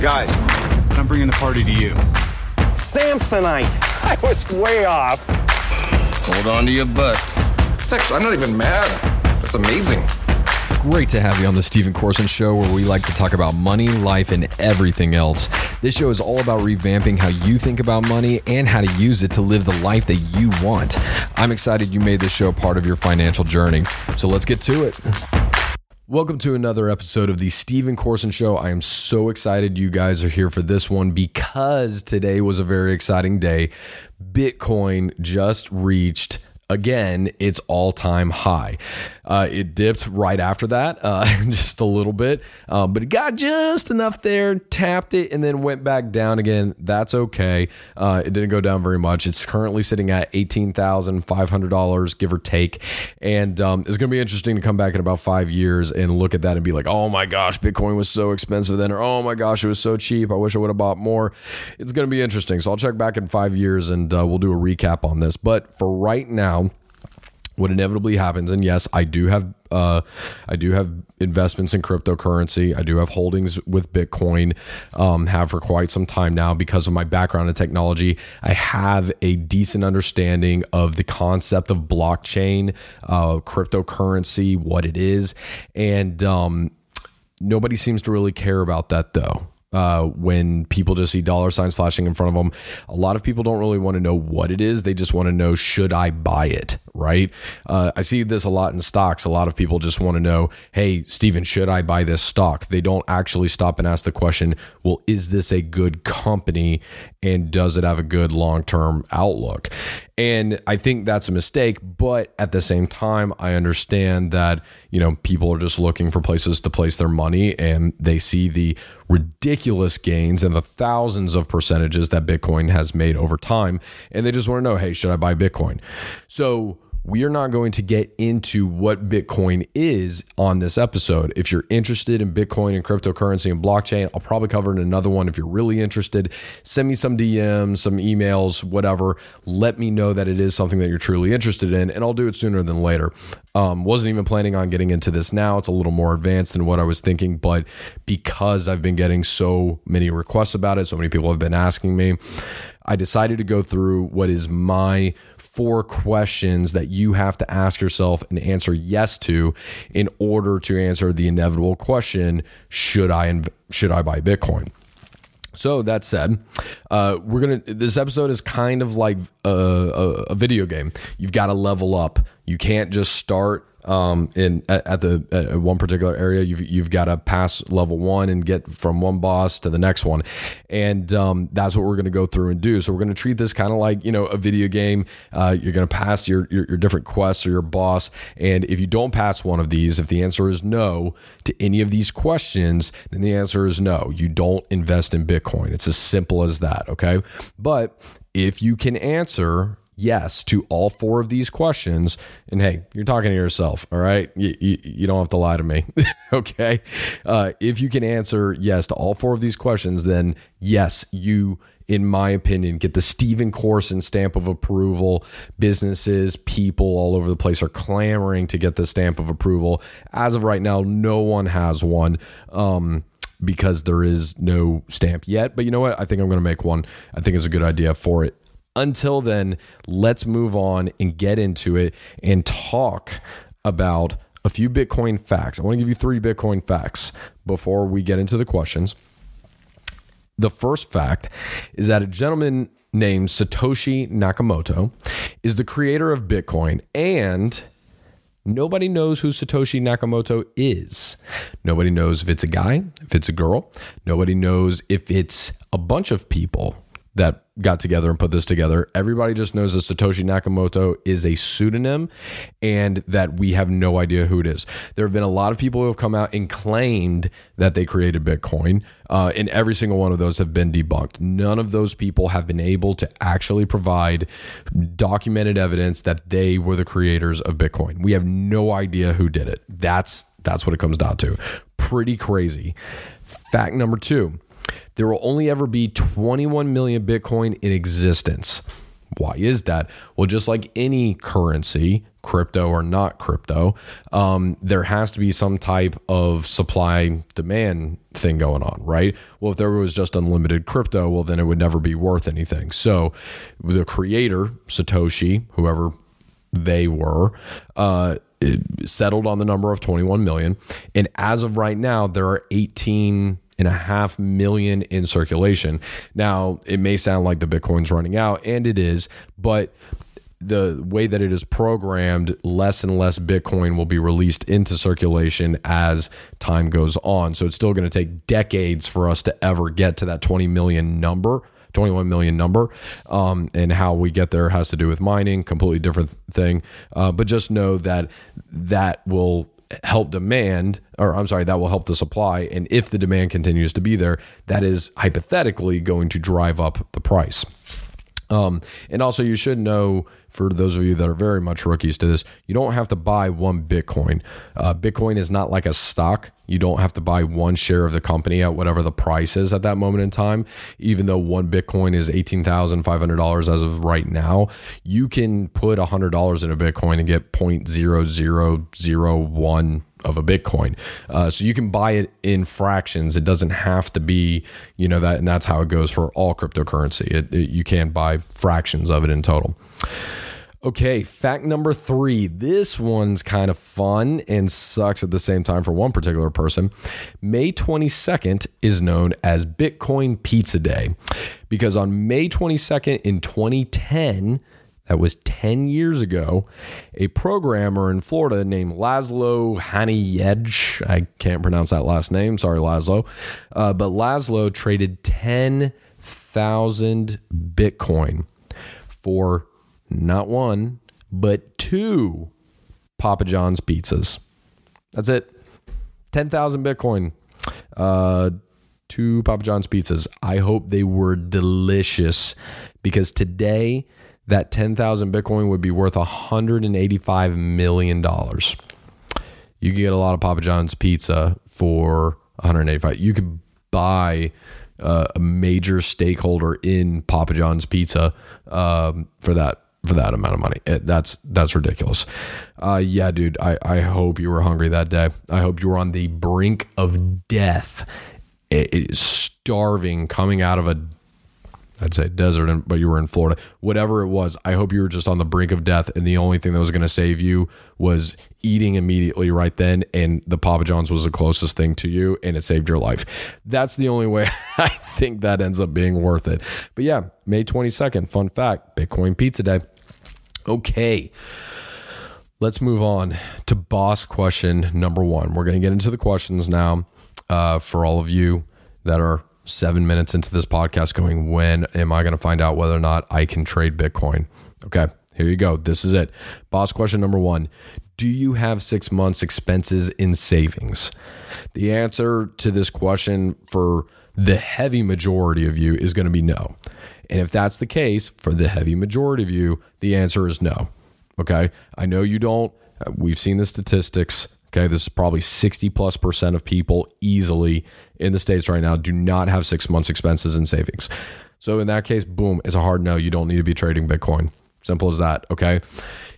Guys, I'm bringing the party to you. Samsonite. I was way off. Hold on to your butts. It's actually, I'm not even mad. That's amazing. Great to have you on the Stephen Corson Show, where we like to talk about money, life, and everything else. This show is all about revamping how you think about money and how to use it to live the life that you want. I'm excited you made this show part of your financial journey. So let's get to it. Welcome to another episode of the Stephen Corson Show. I am so excited you guys are here for this one because today was a very exciting day. Bitcoin just reached again its all-time high uh, it dipped right after that uh, just a little bit. Um, but it got just enough there tapped it and then went back down again. That's okay. Uh, it didn't go down very much. It's currently sitting at $18500 give or take. And um, it's going to be interesting to come back in about five years and look at that and be like oh my gosh bitcoin was so expensive then or oh my gosh it was so cheap. I wish i would have bought more. It's going to be interesting. So i'll check back in five years and uh, we'll do a recap on this. But for right now what inevitably happens and yes i do have uh, i do have investments in cryptocurrency i do have holdings with bitcoin um, have for quite some time now because of my background in technology i have a decent understanding of the concept of blockchain uh, cryptocurrency what it is and um, nobody seems to really care about that though uh, when people just see dollar signs flashing in front of them. A lot of people don't really want to know what it is. They just want to know, should I buy it? Right. Uh, I see this a lot in stocks. A lot of people just want to know, hey, Stephen, should I buy this stock? They don't actually stop and ask the question, well, is this a good company and does it have a good long term outlook? And I think that's a mistake. But at the same time, I understand that, you know, people are just looking for places to place their money and they see the ridiculous gains and the thousands of percentages that Bitcoin has made over time. And they just want to know, hey, should I buy Bitcoin? So, we are not going to get into what Bitcoin is on this episode. If you're interested in Bitcoin and cryptocurrency and blockchain, I'll probably cover in another one. If you're really interested, send me some DMs, some emails, whatever. Let me know that it is something that you're truly interested in, and I'll do it sooner than later. Um, wasn't even planning on getting into this now. It's a little more advanced than what I was thinking, but because I've been getting so many requests about it, so many people have been asking me, I decided to go through what is my four questions that you have to ask yourself and answer yes to in order to answer the inevitable question should I inv- should I buy Bitcoin? So that said, uh, we're gonna. This episode is kind of like a, a, a video game. You've got to level up. You can't just start um, in at, at the at one particular area. You've you've got to pass level one and get from one boss to the next one, and um, that's what we're going to go through and do. So we're going to treat this kind of like you know a video game. Uh, you're going to pass your, your your different quests or your boss, and if you don't pass one of these, if the answer is no to any of these questions, then the answer is no. You don't invest in Bitcoin. It's as simple as that. Okay, but if you can answer yes to all four of these questions, and hey, you're talking to yourself, all right? You, you, you don't have to lie to me, okay? Uh, if you can answer yes to all four of these questions, then yes, you in my opinion, get the Stephen Corson stamp of approval. Businesses, people all over the place are clamoring to get the stamp of approval. As of right now, no one has one. Um, because there is no stamp yet. But you know what? I think I'm going to make one. I think it's a good idea for it. Until then, let's move on and get into it and talk about a few Bitcoin facts. I want to give you three Bitcoin facts before we get into the questions. The first fact is that a gentleman named Satoshi Nakamoto is the creator of Bitcoin and Nobody knows who Satoshi Nakamoto is. Nobody knows if it's a guy, if it's a girl. Nobody knows if it's a bunch of people that got together and put this together. Everybody just knows that Satoshi Nakamoto is a pseudonym and that we have no idea who it is. There have been a lot of people who have come out and claimed that they created Bitcoin, uh, and every single one of those have been debunked. None of those people have been able to actually provide documented evidence that they were the creators of Bitcoin. We have no idea who did it. That's that's what it comes down to. Pretty crazy. Fact number 2 there will only ever be 21 million Bitcoin in existence. Why is that? Well, just like any currency, crypto or not crypto, um, there has to be some type of supply demand thing going on, right? Well, if there was just unlimited crypto, well, then it would never be worth anything. So the creator, Satoshi, whoever they were, uh, settled on the number of 21 million. And as of right now, there are 18 and a half million in circulation. Now, it may sound like the Bitcoin's running out, and it is, but the way that it is programmed, less and less Bitcoin will be released into circulation as time goes on. So it's still going to take decades for us to ever get to that 20 million number. 21 million number. Um, and how we get there has to do with mining, completely different thing. Uh, but just know that that will help demand, or I'm sorry, that will help the supply. And if the demand continues to be there, that is hypothetically going to drive up the price. Um, and also, you should know for those of you that are very much rookies to this, you don't have to buy one Bitcoin. Uh, Bitcoin is not like a stock. You don't have to buy one share of the company at whatever the price is at that moment in time. Even though one Bitcoin is $18,500 as of right now, you can put $100 in a Bitcoin and get 0.0001 of a Bitcoin. Uh, so you can buy it in fractions. It doesn't have to be, you know, that, and that's how it goes for all cryptocurrency. It, it, you can't buy fractions of it in total. Okay, fact number three. This one's kind of fun and sucks at the same time for one particular person. May 22nd is known as Bitcoin Pizza Day because on May 22nd in 2010, that was 10 years ago, a programmer in Florida named Laszlo Haniyedge, I can't pronounce that last name, sorry, Laszlo, uh, but Laszlo traded 10,000 Bitcoin for not one, but two Papa John's pizzas. That's it. 10,000 Bitcoin. Uh, two Papa John's pizzas. I hope they were delicious because today that 10,000 Bitcoin would be worth $185 million. You can get a lot of Papa John's pizza for 185. You could buy uh, a major stakeholder in Papa John's pizza um, for that for that amount of money. It, that's that's ridiculous. Uh, yeah, dude. I, I hope you were hungry that day. I hope you were on the brink of death, it, it, starving, coming out of a I'd say desert, but you were in Florida. Whatever it was, I hope you were just on the brink of death, and the only thing that was going to save you was eating immediately right then, and the Papa John's was the closest thing to you, and it saved your life. That's the only way I think that ends up being worth it. But yeah, May 22nd, fun fact Bitcoin Pizza Day. Okay. Let's move on to boss question number one. We're going to get into the questions now uh, for all of you that are seven minutes into this podcast going, when am I going to find out whether or not I can trade Bitcoin? Okay, here you go. This is it. Boss question number one Do you have six months' expenses in savings? The answer to this question for the heavy majority of you is going to be no. And if that's the case, for the heavy majority of you, the answer is no. Okay. I know you don't. Uh, we've seen the statistics. Okay. This is probably 60 plus percent of people easily in the States right now do not have six months expenses and savings. So in that case, boom, it's a hard no. You don't need to be trading Bitcoin. Simple as that. Okay.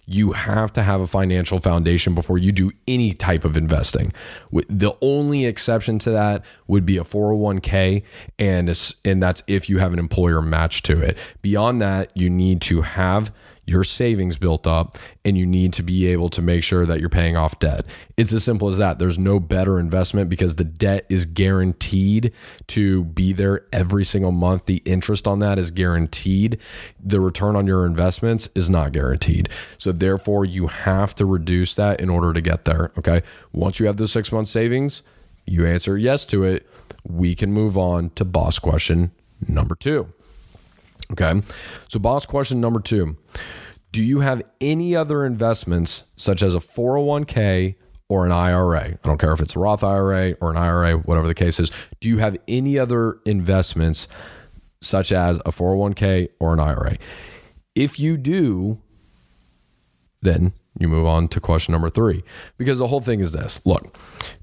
You have to have a financial foundation before you do any type of investing. The only exception to that would be a 401k, and, and that's if you have an employer match to it. Beyond that, you need to have your savings built up and you need to be able to make sure that you're paying off debt. It's as simple as that. There's no better investment because the debt is guaranteed to be there every single month. The interest on that is guaranteed. The return on your investments is not guaranteed. So therefore you have to reduce that in order to get there, okay? Once you have the 6 month savings, you answer yes to it, we can move on to boss question number 2. Okay. So, boss question number two Do you have any other investments, such as a 401k or an IRA? I don't care if it's a Roth IRA or an IRA, whatever the case is. Do you have any other investments, such as a 401k or an IRA? If you do, then you move on to question number three. Because the whole thing is this look,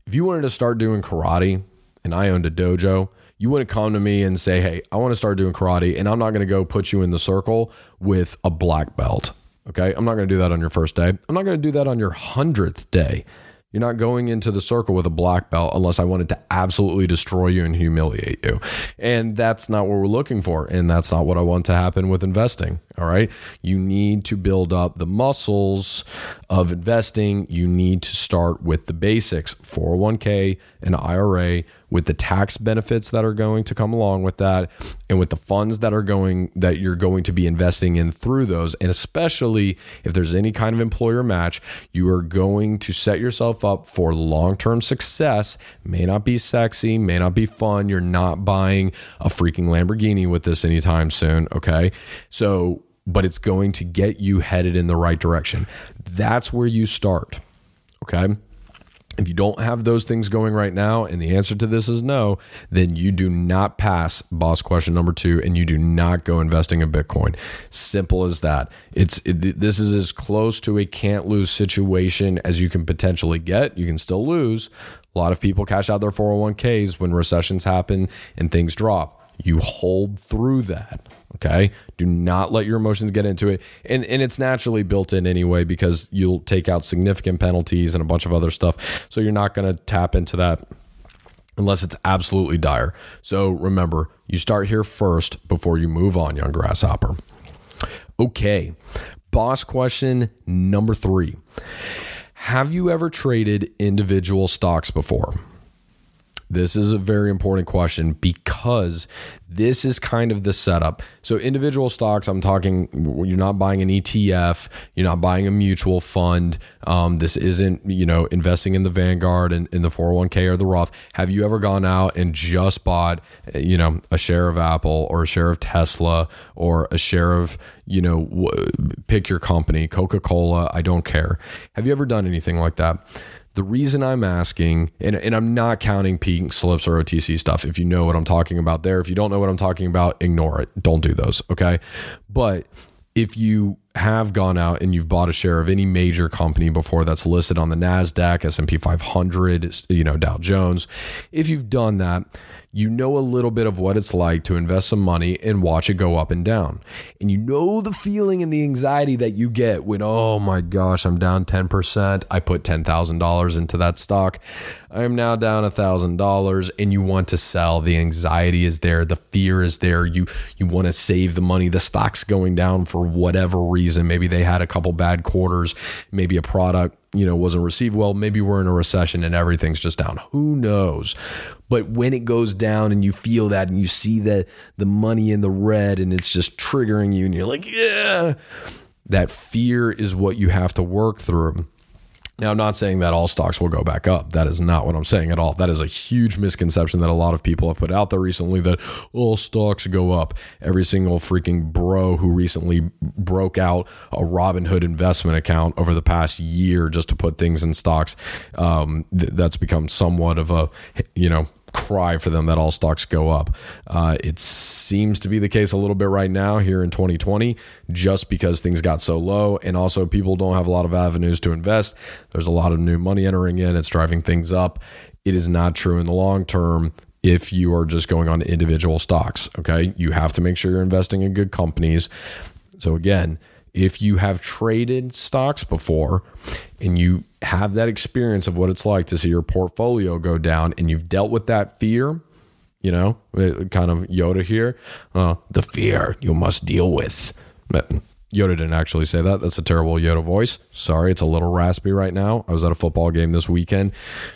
if you wanted to start doing karate and I owned a dojo, you wouldn't come to me and say, Hey, I want to start doing karate, and I'm not going to go put you in the circle with a black belt. Okay. I'm not going to do that on your first day. I'm not going to do that on your hundredth day. You're not going into the circle with a black belt unless I wanted to absolutely destroy you and humiliate you. And that's not what we're looking for. And that's not what I want to happen with investing. All right. You need to build up the muscles of investing. You need to start with the basics 401k and IRA with the tax benefits that are going to come along with that and with the funds that are going that you're going to be investing in through those. And especially if there's any kind of employer match you are going to set yourself up for long-term success. May not be sexy may not be fun. You're not buying a freaking Lamborghini with this anytime soon okay? So but it's going to get you headed in the right direction. That's where you start okay if you don't have those things going right now, and the answer to this is no, then you do not pass boss question number two, and you do not go investing in Bitcoin. Simple as that. It's it, this is as close to a can't lose situation as you can potentially get. You can still lose. A lot of people cash out their 401ks when recessions happen and things drop. You hold through that. Okay. Do not let your emotions get into it. And, and it's naturally built in anyway because you'll take out significant penalties and a bunch of other stuff. So you're not going to tap into that unless it's absolutely dire. So remember, you start here first before you move on, young grasshopper. Okay. Boss question number three Have you ever traded individual stocks before? This is a very important question because this is kind of the setup. So, individual stocks, I'm talking, you're not buying an ETF, you're not buying a mutual fund. Um, this isn't, you know, investing in the Vanguard and in the 401k or the Roth. Have you ever gone out and just bought, you know, a share of Apple or a share of Tesla or a share of, you know, pick your company, Coca Cola? I don't care. Have you ever done anything like that? The reason I'm asking, and, and I'm not counting pink slips or OTC stuff, if you know what I'm talking about there. If you don't know what I'm talking about, ignore it. Don't do those. Okay. But if you have gone out and you've bought a share of any major company before that's listed on the Nasdaq, S&P 500, you know, Dow Jones, if you've done that, you know a little bit of what it's like to invest some money and watch it go up and down. And you know the feeling and the anxiety that you get when, oh my gosh, I'm down 10%. I put $10,000 into that stock. I am now down $1,000 and you want to sell. The anxiety is there, the fear is there. You you want to save the money. The stock's going down for whatever reason. Maybe they had a couple bad quarters, maybe a product you know wasn't received well maybe we're in a recession and everything's just down. Who knows? But when it goes down and you feel that and you see the the money in the red and it's just triggering you and you're like yeah that fear is what you have to work through now, I'm not saying that all stocks will go back up. That is not what I'm saying at all. That is a huge misconception that a lot of people have put out there recently that all stocks go up. Every single freaking bro who recently broke out a Robinhood investment account over the past year just to put things in stocks, um, th- that's become somewhat of a, you know, cry for them that all stocks go up. Uh, it seems to be the case a little bit right now here in 2020, just because things got so low. And also, people don't have a lot of avenues to invest. There's a lot of new money entering in, it's driving things up. It is not true in the long term if you are just going on individual stocks. Okay. You have to make sure you're investing in good companies. So, again, if you have traded stocks before and you have that experience of what it's like to see your portfolio go down and you've dealt with that fear, you know, kind of Yoda here, uh, the fear you must deal with. Yoda didn't actually say that. That's a terrible Yoda voice. Sorry, it's a little raspy right now. I was at a football game this weekend,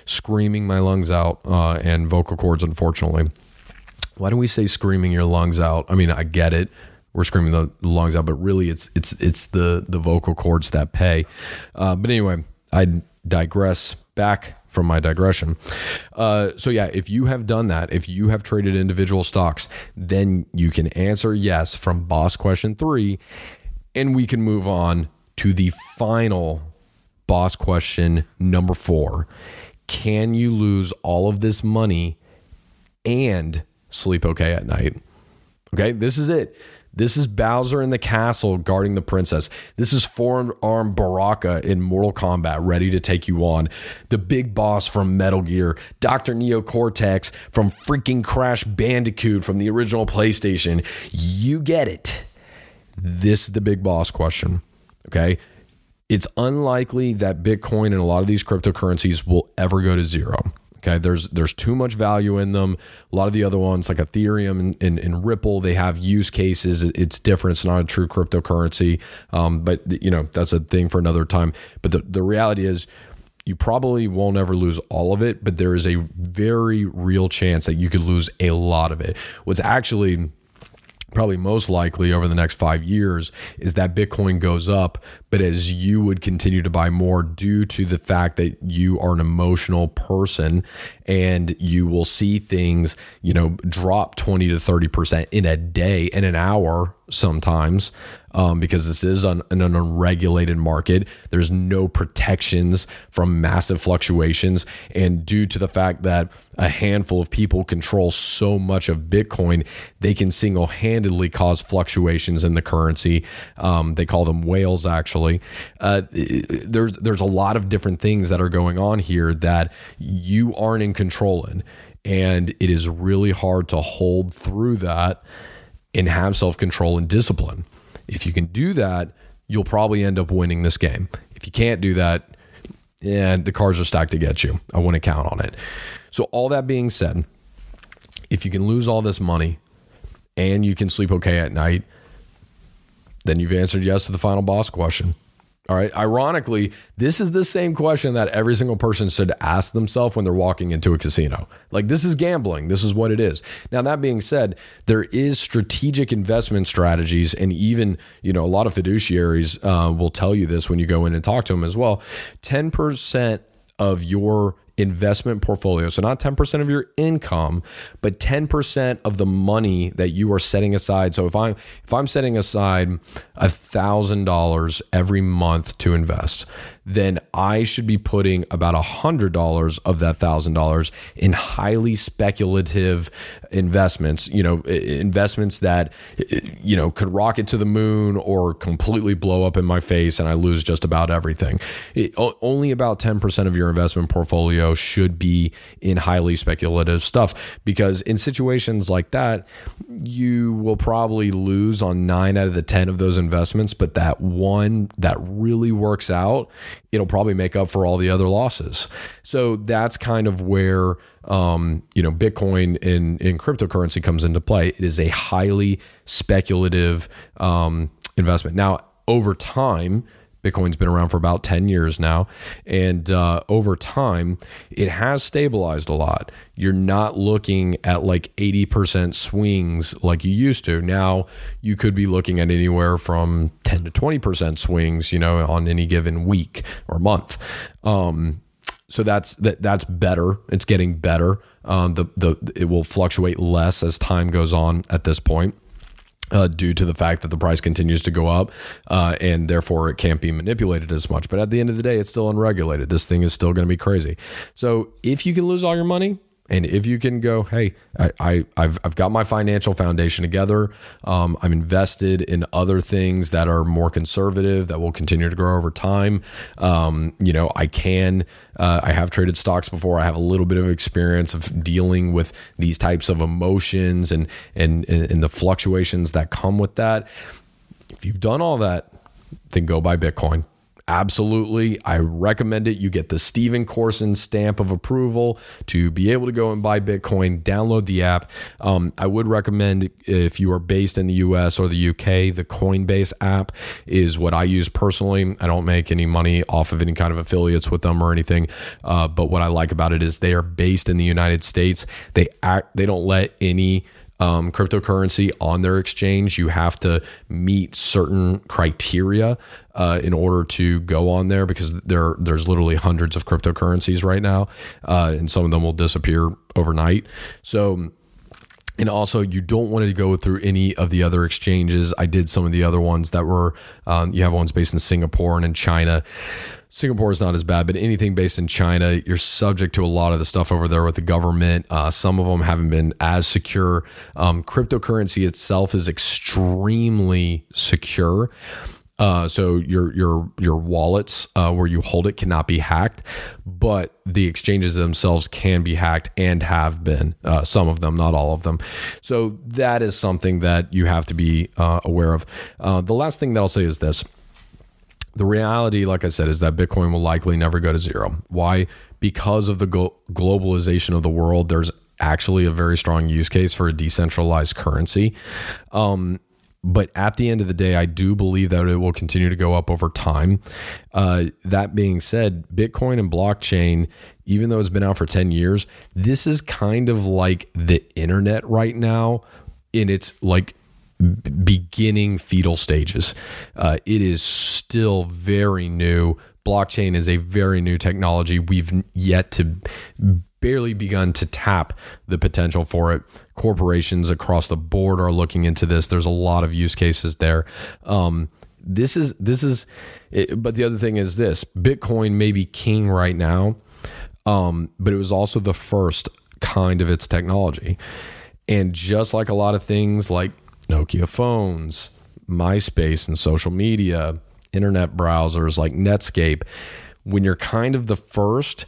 screaming my lungs out uh, and vocal cords, unfortunately. Why do we say screaming your lungs out? I mean, I get it we're screaming the lungs out, but really it's it's it's the the vocal cords that pay. Uh, but anyway, I digress. Back from my digression. Uh, so yeah, if you have done that, if you have traded individual stocks, then you can answer yes from boss question three, and we can move on to the final boss question number four. Can you lose all of this money and sleep okay at night? Okay, this is it. This is Bowser in the castle guarding the princess. This is four arm Baraka in Mortal Kombat ready to take you on. The big boss from Metal Gear, Dr. Neo Cortex from freaking Crash Bandicoot from the original PlayStation. You get it. This is the big boss question. Okay. It's unlikely that Bitcoin and a lot of these cryptocurrencies will ever go to zero. Okay, there's there's too much value in them. A lot of the other ones, like Ethereum and, and, and Ripple, they have use cases. It's different. It's not a true cryptocurrency, um, but you know that's a thing for another time. But the the reality is, you probably won't ever lose all of it, but there is a very real chance that you could lose a lot of it. What's actually probably most likely over the next five years is that Bitcoin goes up, but as you would continue to buy more due to the fact that you are an emotional person and you will see things, you know, drop 20 to 30% in a day, in an hour sometimes um, because this is an, an unregulated market. There's no protections from massive fluctuations. And due to the fact that a handful of people control so much of Bitcoin, they can single handedly cause fluctuations in the currency. Um, they call them whales, actually. Uh, there's, there's a lot of different things that are going on here that you aren't in control in. And it is really hard to hold through that and have self control and discipline. If you can do that, you'll probably end up winning this game. If you can't do that, yeah, the cards are stacked against you. I wouldn't count on it. So, all that being said, if you can lose all this money and you can sleep okay at night, then you've answered yes to the final boss question. All right. Ironically, this is the same question that every single person should ask themselves when they're walking into a casino. Like, this is gambling. This is what it is. Now, that being said, there is strategic investment strategies, and even, you know, a lot of fiduciaries uh, will tell you this when you go in and talk to them as well. 10% of your investment portfolio. So not 10% of your income, but 10% of the money that you are setting aside. So if I'm if I'm setting aside $1000 every month to invest, then I should be putting about $100 of that $1,000 in highly speculative investments, you know, investments that, you know, could rocket to the moon or completely blow up in my face and I lose just about everything. It, only about 10% of your investment portfolio should be in highly speculative stuff because in situations like that, you will probably lose on nine out of the 10 of those investments, but that one that really works out it'll probably make up for all the other losses. So that's kind of where um, you know Bitcoin in in cryptocurrency comes into play. It is a highly speculative um, investment. Now, over time, Bitcoin's been around for about 10 years now. And uh, over time, it has stabilized a lot. You're not looking at like 80% swings like you used to. Now, you could be looking at anywhere from 10 to 20% swings, you know, on any given week or month. Um, so that's that that's better. It's getting better. Um, the the it will fluctuate less as time goes on at this point uh, due to the fact that the price continues to go up uh, and therefore it can't be manipulated as much. But at the end of the day, it's still unregulated. This thing is still going to be crazy. So if you can lose all your money, and if you can go, hey, I, I have I've got my financial foundation together. Um, I'm invested in other things that are more conservative that will continue to grow over time. Um, you know, I can. Uh, I have traded stocks before. I have a little bit of experience of dealing with these types of emotions and and and the fluctuations that come with that. If you've done all that, then go buy Bitcoin absolutely. I recommend it. You get the stephen corson stamp of approval to be able to go and buy bitcoin. Download the app. Um, i would recommend if you are based in the us or the uk the coinbase app is what i use personally. I don't make any money off of any kind of affiliates with them or anything. Uh, but what i like about it is they are based in the united states. They act they don't let any um, cryptocurrency on their exchange. You have to meet certain criteria uh, in order to go on there because there there's literally hundreds of cryptocurrencies right now, uh, and some of them will disappear overnight. So. And also, you don't want to go through any of the other exchanges. I did some of the other ones that were, um, you have ones based in Singapore and in China. Singapore is not as bad, but anything based in China, you're subject to a lot of the stuff over there with the government. Uh, some of them haven't been as secure. Um, cryptocurrency itself is extremely secure. Uh, so your your your wallets uh, where you hold it cannot be hacked, but the exchanges themselves can be hacked and have been. Uh, some of them, not all of them. So that is something that you have to be uh, aware of. Uh, the last thing that I'll say is this the reality, like I said, is that Bitcoin will likely never go to zero. Why? Because of the globalization of the world, there's actually a very strong use case for a decentralized currency. Um, but at the end of the day, I do believe that it will continue to go up over time. Uh, that being said, Bitcoin and blockchain, even though it's been out for 10 years, this is kind of like the internet right now in its like beginning fetal stages. Uh, it is still very new. Blockchain is a very new technology. We've yet to barely begun to tap the potential for it. Corporations across the board are looking into this. There's a lot of use cases there. Um, this is this is, it, but the other thing is this: Bitcoin may be king right now, um, but it was also the first kind of its technology. And just like a lot of things like Nokia phones, MySpace and social media, internet browsers like Netscape, when you're kind of the first,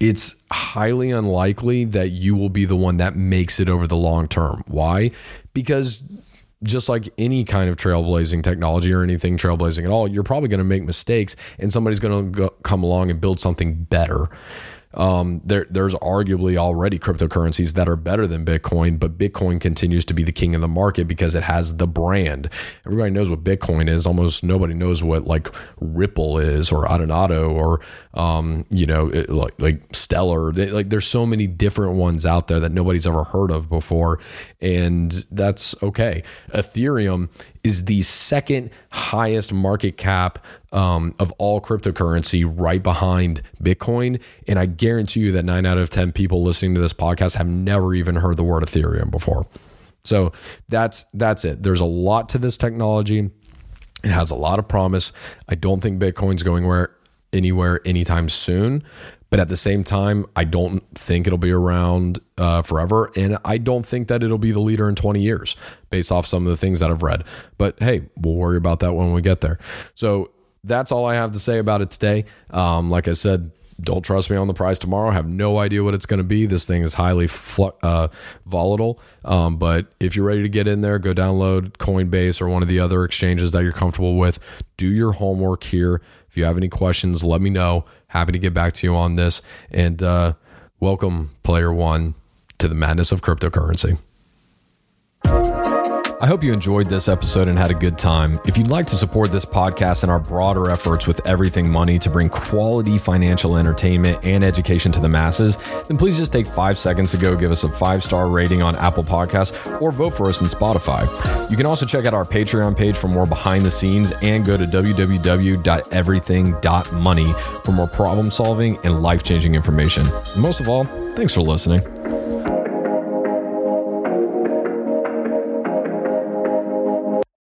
it's highly unlikely that you will be the one that makes it over the long term. Why? Because just like any kind of trailblazing technology or anything trailblazing at all, you're probably going to make mistakes and somebody's going to come along and build something better. Um, there, there's arguably already cryptocurrencies that are better than Bitcoin, but Bitcoin continues to be the king of the market because it has the brand. Everybody knows what Bitcoin is. Almost nobody knows what like Ripple is or Cardano or um, you know it, like like Stellar. They, like there's so many different ones out there that nobody's ever heard of before, and that's okay. Ethereum is the second highest market cap um, of all cryptocurrency, right behind Bitcoin. And I guarantee you that nine out of 10 people listening to this podcast have never even heard the word Ethereum before. So that's that's it. There's a lot to this technology. It has a lot of promise. I don't think Bitcoin's going where anywhere anytime soon. But at the same time, I don't think it'll be around uh, forever. And I don't think that it'll be the leader in 20 years based off some of the things that I've read. But hey, we'll worry about that when we get there. So that's all I have to say about it today. Um, like I said, don't trust me on the price tomorrow. I have no idea what it's going to be. This thing is highly flu- uh, volatile. Um, but if you're ready to get in there, go download Coinbase or one of the other exchanges that you're comfortable with. Do your homework here. If you have any questions, let me know. Happy to get back to you on this. And uh, welcome, Player One, to the madness of cryptocurrency. I hope you enjoyed this episode and had a good time. If you'd like to support this podcast and our broader efforts with Everything Money to bring quality financial entertainment and education to the masses, then please just take five seconds to go give us a five star rating on Apple Podcasts or vote for us in Spotify. You can also check out our Patreon page for more behind the scenes and go to www.everything.money for more problem solving and life changing information. most of all, thanks for listening.